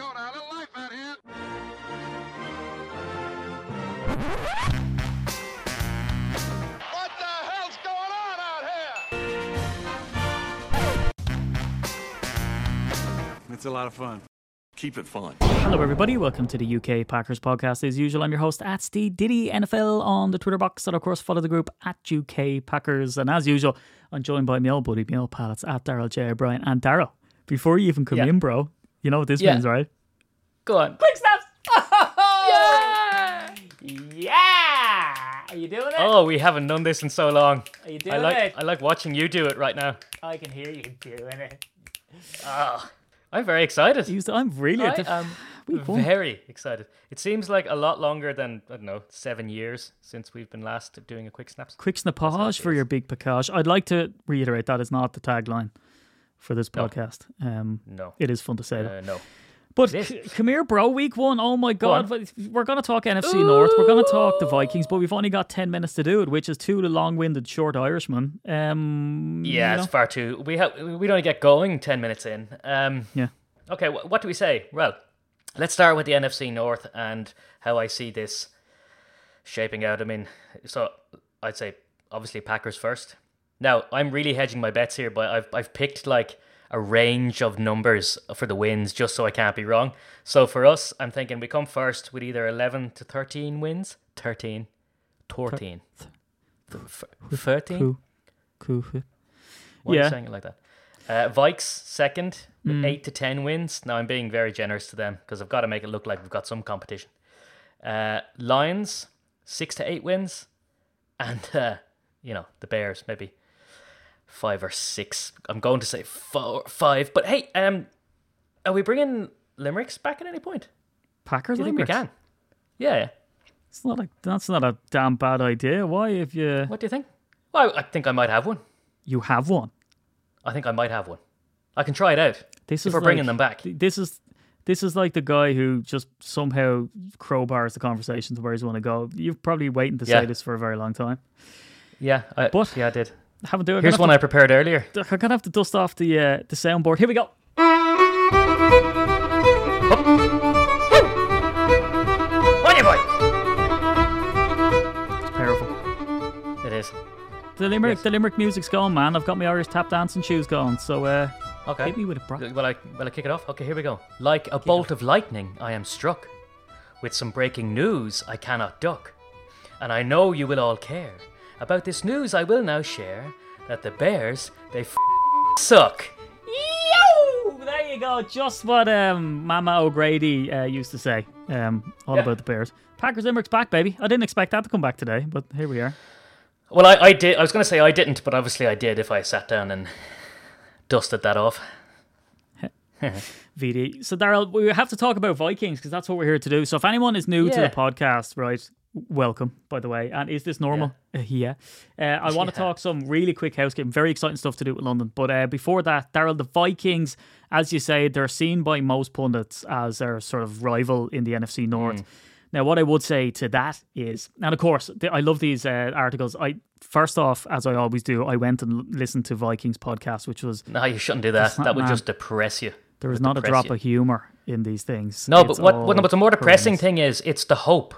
go now. A little life out here. What the hell's going on out here? It's a lot of fun. Keep it fun. Hello, everybody. Welcome to the UK Packers podcast. As usual, I'm your host at Steve Diddy NFL on the Twitter box, and of course, follow the group at UK Packers. And as usual, I'm joined by my old buddy, my old pal. It's at Daryl J. O'Brien. And Daryl, before you even come Yeah. in, bro, you know what this Yeah. means, right? Go on. Quick snaps! yeah! Yeah! Are you doing it? Oh, we haven't done this in so long. Are you doing I like it? I like watching you do it right now. I can hear you doing it. Oh, I'm very excited. I'm really. I am very excited. It seems like a lot longer than I don't know seven years since we've been last doing a quick snaps. Quick snappage for your big package. I'd like to reiterate that is not the tagline for this podcast. Um, No, it is fun to say that. uh, no. But c- come here, bro. Week one. Oh my god. but We're going to talk NFC North. We're going to talk the Vikings, but we've only got 10 minutes to do it, which is two of the long winded short Irishmen. Um, Yeah, you know? it's far too. We have we don't get going ten minutes in. Um, Yeah. Okay, wh- what do we say? Well, let's start with the NFC North and how I see this shaping out. I mean, so I'd say obviously Packers first. Now I'm really hedging my bets here, but I've I've picked like a range of numbers for the wins just so I can't be wrong. So for us, I'm thinking we come first with either 11 to 13 wins, 13, 14, F- 13. Cool. Cool. Why are you saying it like that? Uh, Vikes second Mm. eight to ten wins. Now I'm being very generous to them because I've got to make it look like we've got some competition. Uh, Lions six to eight wins, and uh, you know the Bears maybe five or six. I'm going to say four, five. But hey, um, are we bringing Limericks back at any point? Packers Do you think we Limericks? can? Yeah. yeah. It's not a, that's not a damn bad idea. Why, if you What do you think? Well, I think I might have one. you have one? I think I might have one. I can try it out. This If is we're bringing them back. This is this is like the guy who just somehow crowbars the conversation to where he's want to go. You've probably waiting to Yeah. say this for a very long time. Yeah, I, But- yeah, I did. Haven't do it. Here's one I prepared earlier. I'm gonna have to dust off the uh, the soundboard. Here we go. On you, boy. It's powerful. It is. The limerick, Yes. the limerick music's going, man. I've got my Irish tap dancing shoes going. So uh, Okay. hit me with it, bro. Will I, will I kick it off? Okay, here we go. Like a bolt of lightning, I am struck. With some breaking news I cannot duck. And I know you will all care. About this news I will now share that the Bears, they f- suck. Yo! There you go. Just what um, Mama O'Grady uh, used to say. Um, all Yeah. about the Bears. Packers Limerick's back, baby. I didn't expect that to come back today, but here we are. Well, I, I did. I was going to say I didn't, but obviously I did if I sat down and dusted that off. VD. So, Daryl, we have to talk about Vikings because that's what we're here to do. So, if anyone is new to the podcast, right, welcome, by the way. And is this normal? Uh, Yeah. Uh, I want to talk some really quick housekeeping, very exciting stuff to do with London. But uh, before that, Daryl, the Vikings, as you say, they're seen by most pundits as their sort of rival in the NFC North. Now, what I would say to that is, and of course, th- I love these uh, articles. I first off, as I always do, I went and l- listened to Vikings podcast, which was No, you shouldn't do that. not That would mad. just depress you. there was not a drop you. of humor in these things. No, It's but what, what? No, but the more depressing thing is, it's the hope.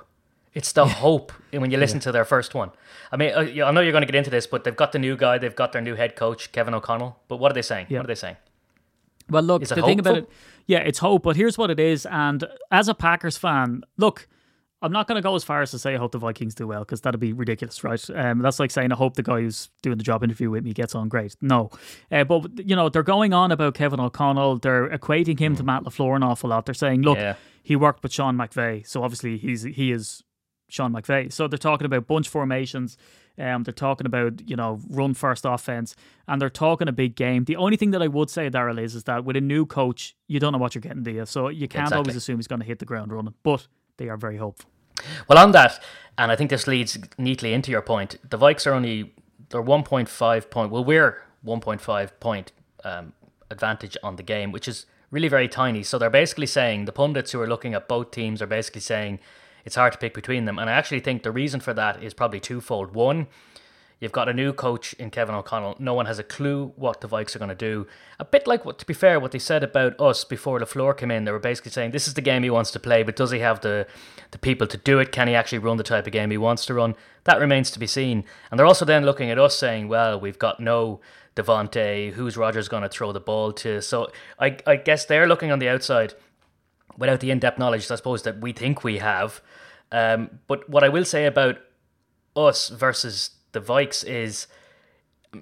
It's the hope when you listen to their first one. I mean, uh, I know you're going to get into this, but they've got the new guy, they've got their new head coach, Kevin O'Connell. But what are they saying? Yeah. What are they saying? Well, look, the thing about it, yeah, it's hope. But here's what it is, and as a Packers fan, look, I'm not going to go as far as to say I hope the Vikings do well because that'd be ridiculous, right? Um, that's like saying I hope the guy who's doing the job interview with me gets on great. No, uh, but you know they're going on about Kevin O'Connell. They're equating him to Matt Lafleur an awful lot. They're saying, look. Yeah. he worked with Sean McVay, so obviously he's he is Sean McVay. So they're talking about bunch formations. Um, they're talking about you know run first offense, and they're talking a big game. The only thing that I would say, Daryl, is is that with a new coach, you don't know what you're getting, do you? So you can't always assume he's going to hit the ground running. But they are very hopeful. Well, on that, and I think this leads neatly into your point. The Vikes are only they're 1.5 point. Well, we're 1.5 point um, advantage on the game, which is really very tiny. So they're basically saying the pundits who are looking at both teams are basically saying it's hard to pick between them. And I actually think the reason for that is probably twofold. One, You've got a new coach in Kevin O'Connell. No one has a clue what the Vikes are going to do. A bit like what, to be fair, what they said about us before LaFleur came in. They were basically saying this is the game he wants to play, but does he have the the people to do it? Can he actually run the type of game he wants to run? That remains to be seen. And they're also then looking at us saying, well, we've got no Davante. Who's Rodgers going to throw the ball to? So I I guess they're looking on the outside without the in-depth knowledge, I suppose, that we think we have. Um, but what I will say about us versus the Vikes is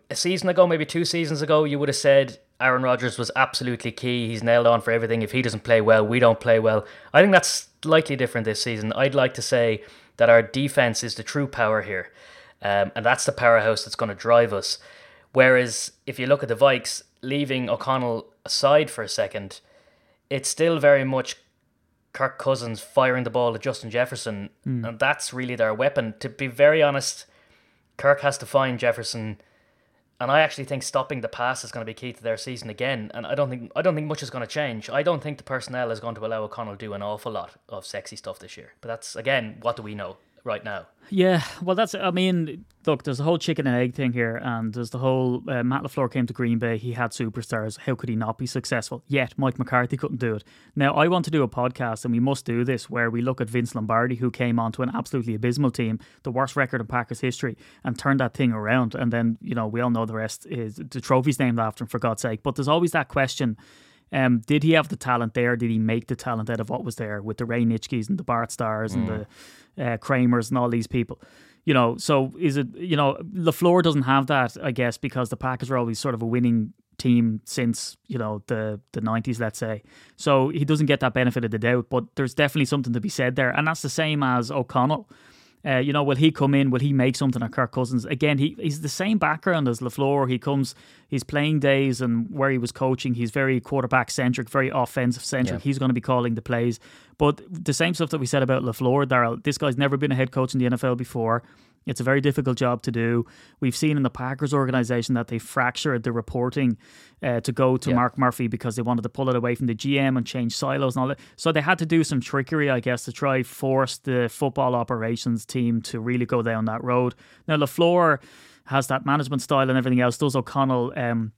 a season ago, maybe two seasons ago, you would have said Aaron Rodgers was absolutely key. He's nailed on for everything. If he doesn't play well, we don't play well. I think that's slightly different this season. I'd like to say that our defense is the true power here, um, and that's the powerhouse that's going to drive us. Whereas if you look at the Vikes, leaving O'Connell aside for a second, it's still very much Kirk Cousins firing the ball at Justin Jefferson, hmm. and that's really their weapon. To be very honest, Kirk has to find Jefferson, and I actually think stopping the pass is going to be key to their season again. And I don't think I don't think much is going to change. I don't think the personnel is going to allow O'Connell to do an awful lot of sexy stuff this year. But that's again, what do we know right now? Yeah, well, that's. I mean, look, there's the whole chicken and egg thing here, and there's the whole uh, Matt Lafleur came to Green Bay. He had superstars. How could he not be successful? Yet Mike McCarthy couldn't do it. Now, I want to do a podcast, and we must do this, where we look at Vince Lombardi, who came onto an absolutely abysmal team, the worst record in Packers history, and turned that thing around. And then, you know, we all know the rest is the trophy's named after him, for God's sake. But there's always that question. Um, did he have the talent there? Did he make the talent out of what was there with the Ray Nitschkes and the Bart Starrs and the uh, Kramers and all these people? You know, so is it, you know, LaFleur doesn't have that, I guess, because the Packers are always sort of a winning team since, you know, the, the 90s, let's say. So he doesn't get that benefit of the doubt, but there's definitely something to be said there. And that's the same as O'Connell. Uh, you know, will he come in? Will he make something of Kirk Cousins? Again, he he's the same background as Lafleur. He comes, his playing days and where he was coaching. He's very quarterback centric, very offensive centric. Yeah. He's going to be calling the plays. But the same stuff that we said about Lafleur, Daryl. This guy's never been a head coach in the NFL before. It's a very difficult job to do. We've seen in the Packers organization that they fractured the reporting uh, to go to Yeah. Mark Murphy because they wanted to pull it away from the GM and change silos and all that. So they had to do some trickery, I guess, to try force the football operations team to really go down that road. Now Lafleur has that management style and everything else. Does O'Connell? Um,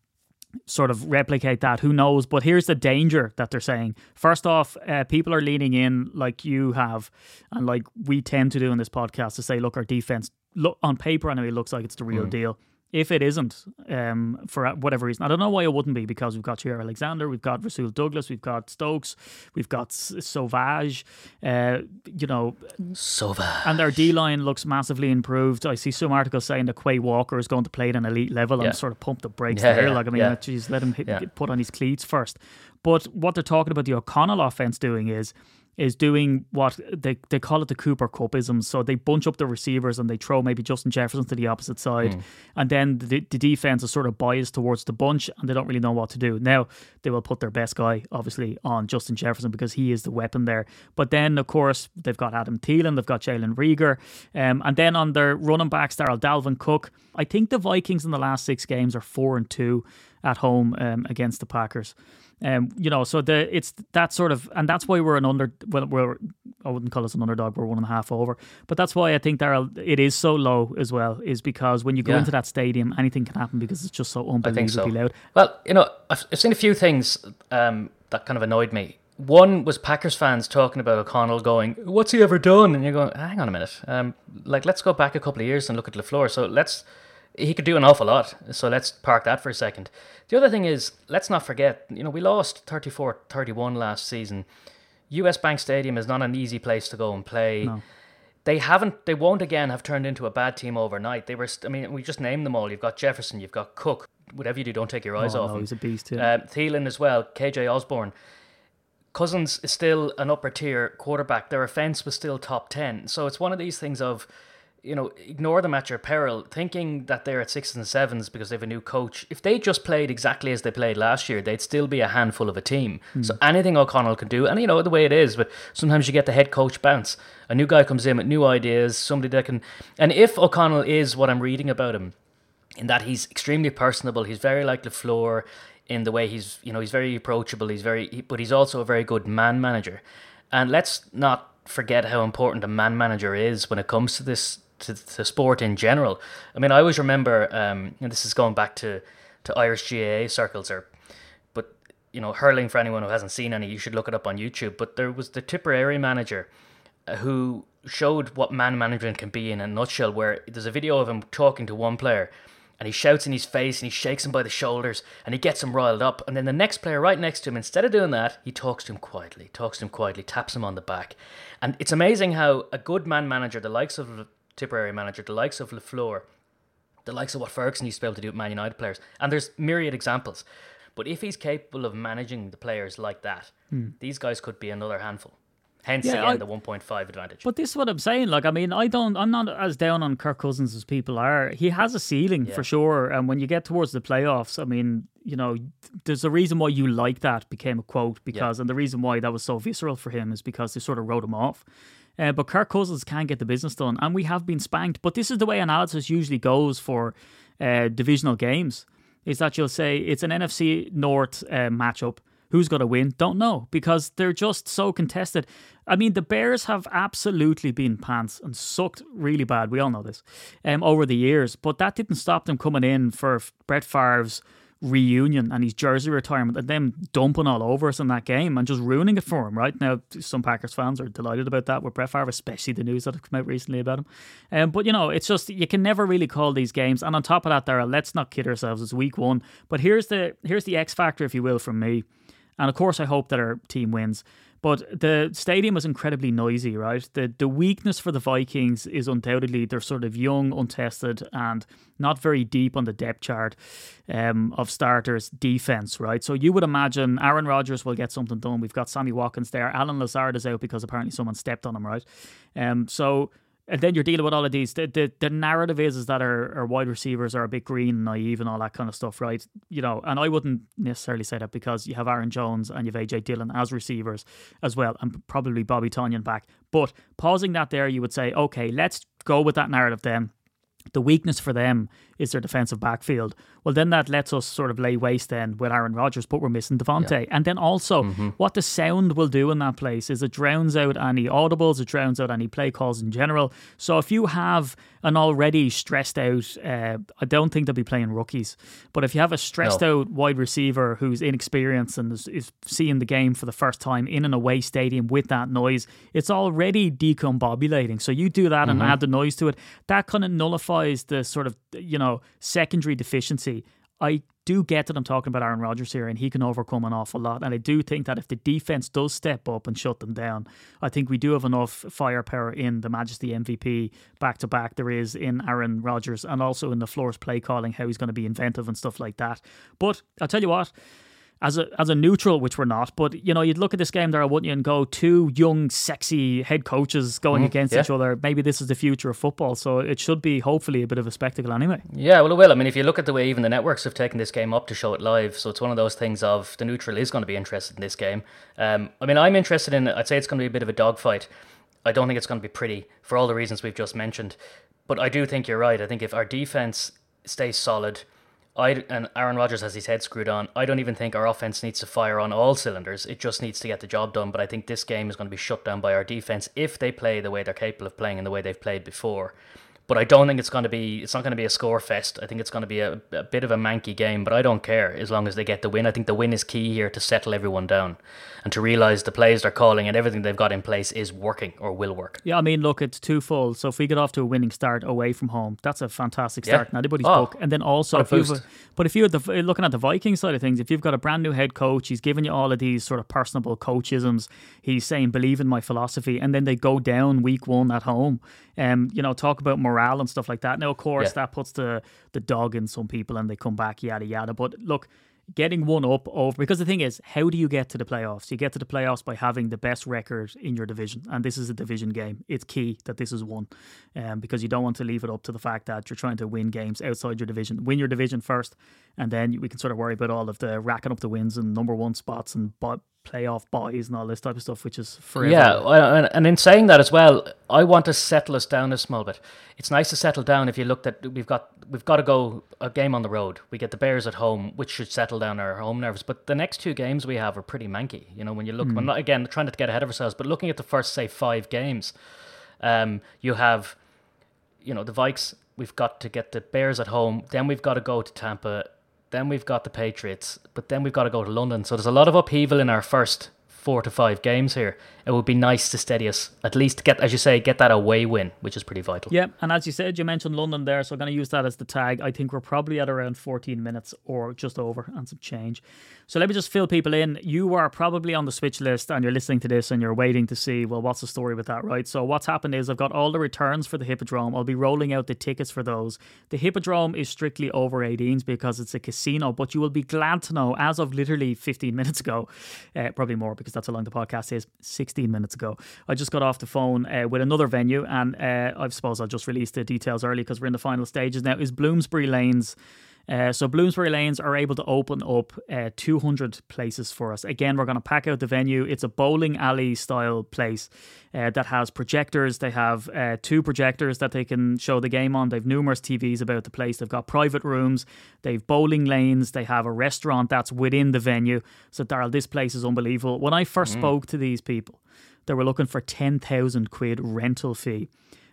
sort of replicate that. Who knows? But here's the danger that they're saying. First off, uh, people are leaning in like you have, and like we tend to do in this podcast to say, look, our defense, look on paper anyway, looks like it's the real deal. If it isn't, um, for whatever reason, I don't know why it wouldn't be because we've got Jaire Alexander, we've got Rasul Douglas, we've got Stokes, we've got Savage, uh, you know, Sova. and their D line looks massively improved. I see some articles saying that Quay Walker is going to play at an elite level and Yeah. sort of pump the brakes Yeah, there. yeah, like I mean, geez, let him hit, put on his cleats first. But what they're talking about the O'Connell offense doing is is doing what they they call it the Cooper Kuppism. So they bunch up the receivers and they throw maybe Justin Jefferson to the opposite side, and then the, the defense is sort of biased towards the bunch, and they don't really know what to do. Now they will put their best guy obviously on Justin Jefferson because he is the weapon there. But then of course they've got Adam Thielen, they've got Jalen Reagor, um, and then on their running backs there are Dalvin Cook. I think the Vikings in the last six games are four and two at home um, against the Packers. Um, you know, so the it's that sort of, and that's why we're an under. Well, we're I wouldn't call us an underdog. We're one and a half over, but that's why I think there it is so low as well. Is because when you go Yeah. into that stadium, anything can happen because it's just so think so. loud. Well, you know, I've, I've seen a few things um, that kind of annoyed me. One was Packers fans talking about O'Connell going, "What's he ever done?" And you're going, "Hang on a minute. Um, like, let's go back a couple of years and look at Lafleur. So let's." He could do an awful lot. So let's park that for a second. The other thing is, let's not forget, you know, we lost 34 31 last season. US Bank Stadium is not an easy place to go and play. They haven't, they won't again have turned into a bad team overnight. They were, I mean, we just named them all. You've got Jefferson, you've got Cook. Whatever you do, don't take your eyes Oh, off no, him. he's a beast. Yeah. Um, Thielen as well, KJ Osborn. Cousins is still an upper tier quarterback. Their offense was still top 10. So it's one of these things of, you know, ignore them at your peril, thinking that they're at sixes and sevens because they have a new coach. If they just played exactly as they played last year, they'd still be a handful of a team. Hmm. So anything O'Connell can do, and you know the way it is, but sometimes you get the head coach bounce. A new guy comes in with new ideas, somebody that can. And if O'Connell is what I'm reading about him, in that he's extremely personable. He's very like Lafleur in the way he's you know he's very approachable. He's very he- but he's also a very good man manager. And let's not forget how important a man manager is when it comes to this to, to sport in general. I mean, I always remember, um, and this is going back to, to Irish GAA circles, or but you know, hurling for anyone who hasn't seen any, you should look it up on YouTube. But there was the Tipperary manager uh, who showed what man management can be in a nutshell. Where there's a video of him talking to one player, and he shouts in his face and he shakes him by the shoulders and he gets him riled up. And then the next player right next to him, instead of doing that, he talks to him quietly, talks to him quietly, taps him on the back. And it's amazing how a good man manager, the likes of Tipperary manager, the likes of Lafleur, the likes of what Ferguson used to be able to do with Man United players, and there's myriad examples. But if he's capable of managing the players like that, hmm. these guys could be another handful. Hence, Yeah, again, I- the 1.5 advantage. But this is what I'm saying. Like, I mean, I don't, I'm not as down on Kirk Cousins as people are. He has a ceiling Yeah. for sure. And when you get towards the playoffs, I mean, you know, there's a reason why you like that became a quote because, and the reason why that was so visceral for him is because they sort of wrote him off. Uh, but Kirk Cousins can get the business done, and we have been spanked. But this is the way analysis usually goes for uh, divisional games: is that you'll say it's an NFC North uh, matchup. Who's going to win? Don't know because they're just so contested. I mean, the Bears have absolutely been pants and sucked really bad. We all know this um, over the years, but that didn't stop them coming in for Brett Favre's reunion and his jersey retirement and them dumping all over us in that game and just ruining it for him. Right now, some Packers fans are delighted about that with Brett Favre, especially the news that have come out recently about him. Um, but you know, it's just you can never really call these games. And on top of that, Dara, let's not kid ourselves. It's week one, but here's the here's the X factor, if you will, from me. And of course, I hope that our team wins. But the stadium is incredibly noisy, right? The the weakness for the Vikings is undoubtedly they're sort of young, untested, and not very deep on the depth chart um, of starters defense, right? So you would imagine Aaron Rodgers will get something done. We've got Sammy Watkins there. Allen Lazard is out because apparently someone stepped on him, right? Um, so and then you're dealing with all of these. The the, the narrative is is that our, our wide receivers are a bit green and naive and all that kind of stuff, right? You know, and I wouldn't necessarily say that because you have Aaron Jones and you have AJ Dillon as receivers as well, and probably Bobby Tonyan back. But pausing that there, you would say, okay, let's go with that narrative then. The weakness for them is their defensive backfield. Well, then that lets us sort of lay waste then with Aaron Rodgers, but we're missing Davante. And then also, what the sound will do in that place is it drowns out any audibles, it drowns out any play calls in general. So if you have an already stressed out, uh, I don't think they'll be playing rookies, but if you have a stressed out wide receiver who's inexperienced and is, is seeing the game for the first time in an away stadium with that noise, it's already decombobulating. So you do that and add the noise to it, that kind of nullifies the sort of, you know, secondary deficiency. I do get that I'm talking about Aaron Rodgers here and he can overcome an awful lot. And I do think that if the defense does step up and shut them down, I think we do have enough firepower in the Majesty MVP back to back there is in Aaron Rodgers and also in the floor's play calling, how he's going to be inventive and stuff like that. But I'll tell you what, as a as a neutral, which we're not, but you know, you'd look at this game there, wouldn't you, and go two young, sexy head coaches going against yeah. each other. Maybe this is the future of football, so it should be hopefully a bit of a spectacle anyway. Yeah, well, it will. I mean, if you look at the way even the networks have taken this game up to show it live, so it's one of those things of the neutral is going to be interested in this game. Um, I mean, I'm interested in. I'd say it's going to be a bit of a dogfight. I don't think it's going to be pretty for all the reasons we've just mentioned, but I do think you're right. I think if our defense stays solid, I and Aaron Rodgers has his head screwed on. I don't even think our offense needs to fire on all cylinders. It just needs to get the job done. But I think this game is going to be shut down by our defense if they play the way they're capable of playing and the way they've played before. But I don't think it's going to be. It's not going to be a score fest. I think it's going to be a, a bit of a manky game. But I don't care as long as they get the win. I think the win is key here to settle everyone down and to realize the plays they're calling and everything they've got in place is working or will work. Yeah, I mean, look, it's twofold. So if we get off to a winning start away from home, that's a fantastic start Yeah. in anybody's Oh, book. And then also, if you've, boost. but if you're the, looking at the Viking side of things, if you've got a brand new head coach, he's giving you all of these sort of personable coachisms. He's saying, "Believe in my philosophy," and then they go down week one at home. Um, you know, talk about morale and stuff like that. Now, of course, Yeah. that puts the the dog in some people, and they come back, yada yada. But look. Getting one up over because the thing is, how do you get to the playoffs? You get to the playoffs by having the best record in your division, and this is a division game. It's key that this is one, um, because you don't want to leave it up to the fact that you're trying to win games outside your division. Win your division first, and then we can sort of worry about all of the racking up the wins and number one spots and bo- playoff buys and all this type of stuff, which is forever. Yeah, and- and in saying that as well, I want to settle us down a small bit. It's nice to settle down if you looked at we've got we've got to go a game on the road. We get the Bears at home, which should settle down our home nerves. But the next two games we have are pretty manky. You know, when you look, I'm not again trying not to get ahead of ourselves, but looking at the first say five games, um, you have you know, the Vikes, we've got to get the Bears at home. Then we've got to go to Tampa. Then we've got the Patriots. But then we've got to go to London. So there's a lot of upheaval in our first four to five games here. It would be nice to steady us, at least get, as you say, get that away win, which is pretty vital. Yeah, and as you said, you mentioned London there, so I'm going to use that as the tag. I think we're probably at around 14 minutes or just over and some change. So let me just fill people in. You are probably on the switch list and you're listening to this and you're waiting to see, well, what's the story with that, right? So what's happened is I've got all the returns for the Hippodrome. I'll be rolling out the tickets for those. The Hippodrome is strictly over 18s because it's a casino, but you will be glad to know, as of literally 15 minutes ago, uh, probably more because that's how long the podcast is, 16 minutes ago, I just got off the phone uh, with another venue and uh, I suppose I'll just release the details early because we're in the final stages now, is Bloomsbury Lanes. Uh, so Bloomsbury Lanes are able to open up uh, 200 places for us. Again, we're going to pack out the venue. It's a bowling alley style place uh, that has projectors. They have uh, two projectors that they can show the game on. They've numerous TVs about the place. They've got private rooms. They've bowling lanes. They have a restaurant that's within the venue. So Daryl, this place is unbelievable. When I first spoke to these people, they were looking for 10,000 quid rental fee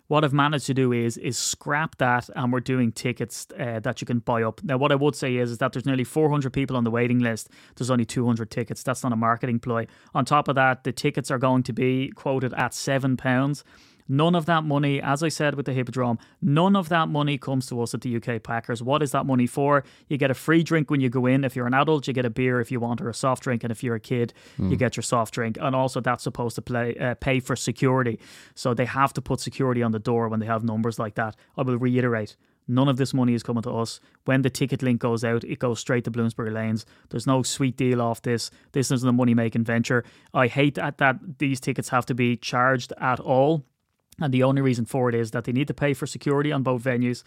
what I've managed to do is is scrap that, and we're doing tickets uh, that you can buy up. Now, what I would say is is that there's nearly 400 people on the waiting list. There's only 200 tickets. That's not a marketing ploy. On top of that, the tickets are going to be quoted at seven pounds. None of that money, as I said with the Hippodrome, none of that money comes to us at the UK Packers. What is that money for? You get a free drink when you go in. If you're an adult, you get a beer if you want, or a soft drink. And if you're a kid, you get your soft drink. And also, that's supposed to play, uh, pay for security. So they have to put security on the door when they have numbers like that. I will reiterate. None of this money is coming to us. When the ticket link goes out, it goes straight to Bloomsbury Lanes. There's no sweet deal off this. This isn't a money making venture. I hate that, that these tickets have to be charged at all. And the only reason for it is that they need to pay for security on both venues.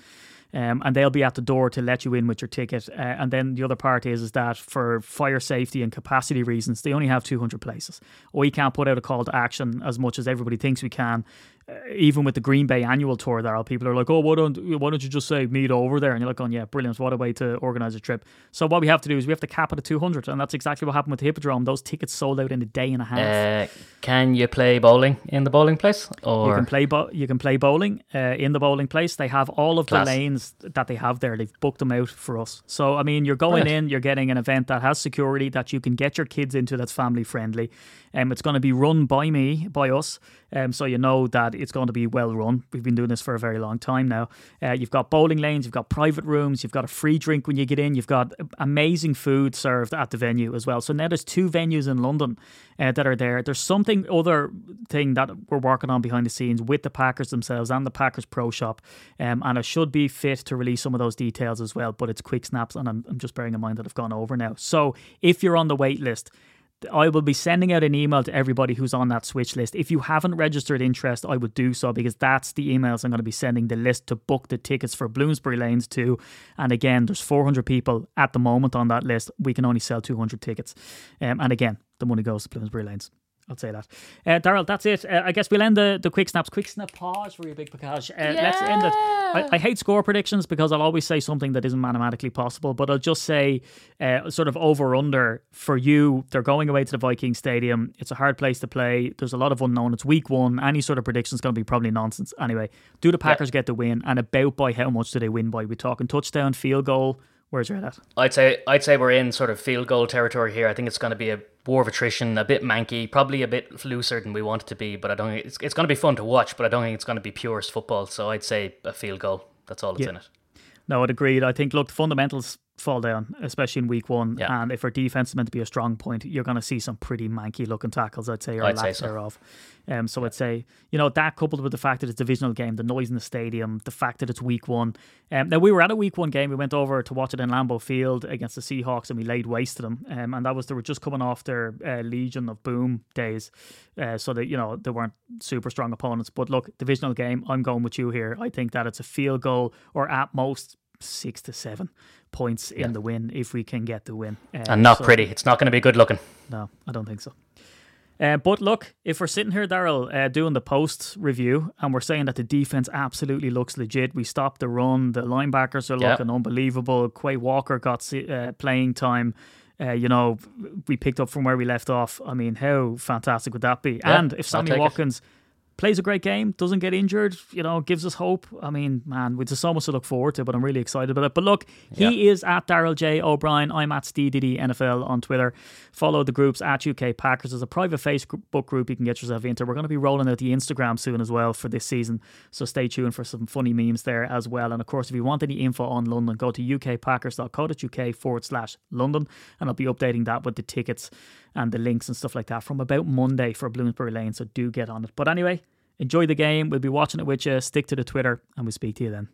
Um, and they'll be at the door to let you in with your ticket. Uh, and then the other part is, is that for fire safety and capacity reasons, they only have 200 places. We can't put out a call to action as much as everybody thinks we can. Uh, even with the Green Bay annual tour, there, people are like, "Oh, why don't why don't you just say meet over there?" And you're like, "Oh, yeah, brilliant! What a way to organize a trip." So what we have to do is we have to cap it at 200, and that's exactly what happened with the Hippodrome. Those tickets sold out in a day and a half. Uh, can you play bowling in the bowling place? Or You can play bo- you can play bowling uh, in the bowling place. They have all of Class. the lanes that they have there. They've booked them out for us. So I mean, you're going in, you're getting an event that has security that you can get your kids into. That's family friendly. Um, it's going to be run by me, by us. Um, so you know that it's going to be well run. We've been doing this for a very long time now. Uh, you've got bowling lanes, you've got private rooms, you've got a free drink when you get in, you've got amazing food served at the venue as well. So now there's two venues in London uh, that are there. There's something other thing that we're working on behind the scenes with the Packers themselves and the Packers Pro Shop, um, and I should be fit to release some of those details as well. But it's quick snaps, and I'm, I'm just bearing in mind that I've gone over now. So if you're on the wait list. I will be sending out an email to everybody who's on that switch list. If you haven't registered interest, I would do so because that's the emails I'm going to be sending the list to book the tickets for Bloomsbury Lanes to. And again, there's 400 people at the moment on that list. We can only sell 200 tickets. Um, and again, the money goes to Bloomsbury Lanes. I'll say that. Uh, Daryl, that's it. Uh, I guess we'll end the, the quick snaps. Quick snap pause for your big package. Uh, Let's end it. I, I hate score predictions because I'll always say something that isn't mathematically possible, but I'll just say uh, sort of over under for you. They're going away to the Viking Stadium. It's a hard place to play. There's a lot of unknown. It's week one. Any sort of prediction is going to be probably nonsense. Anyway, do the Packers get the win? And about by how much do they win by? We're talking touchdown, field goal? Where's your head at? I'd say I'd say we're in sort of field goal territory here. I think it's going to be a war of attrition, a bit manky, probably a bit looser than we want it to be. But I don't. think It's it's going to be fun to watch, but I don't think it's going to be purest football. So I'd say a field goal. That's all that's Yeah. in it. No, I'd agreed. I think, look, the fundamentals fall down, especially in week one. Yeah. And if our defense is meant to be a strong point, you're going to see some pretty manky looking tackles, I'd say, or I'd lack so. thereof. Um, so I'd say, you know, that coupled with the fact that it's a divisional game, the noise in the stadium, the fact that it's week one. Um, now, we were at a week one game. We went over to watch it in Lambeau Field against the Seahawks and we laid waste to them. Um, and that was, they were just coming off their uh, Legion of Boom days. Uh, so that, you know, they weren't super strong opponents. But look, divisional game, I'm going with you here. I think that it's a field goal or at most six to seven points in the win if we can get the win. Uh, And not so- pretty. It's not going to be good looking. no, I don't think so. Uh, but look, if we're sitting here, Daryl, uh, doing the post review, and we're saying that the defense absolutely looks legit, we stopped the run, the linebackers are looking unbelievable. Quay Walker got uh, playing time. Uh, you know, we picked up from where we left off. I mean, how fantastic would that be? Yeah, and if Sammy Watkins. it. Plays a great game, doesn't get injured, you know, gives us hope. I mean, man, there's so much to look forward to, but I'm really excited about it. But look, he is at Daryl J. O'Brien. I'm at SteeDD NFL on Twitter. Follow the groups at UK Packers. There's a private Facebook group you can get yourself into. We're going to be rolling out the Instagram soon as well for this season. So stay tuned for some funny memes there as well. And of course, if you want any info on London, go to ukpackers.co.uk forward slash London. And I'll be updating that with the tickets and the links and stuff like that from about Monday for Bloomsbury Lane. So do get on it. But anyway, enjoy the game. We'll be watching it with you. Stick to the Twitter, and we'll speak to you then.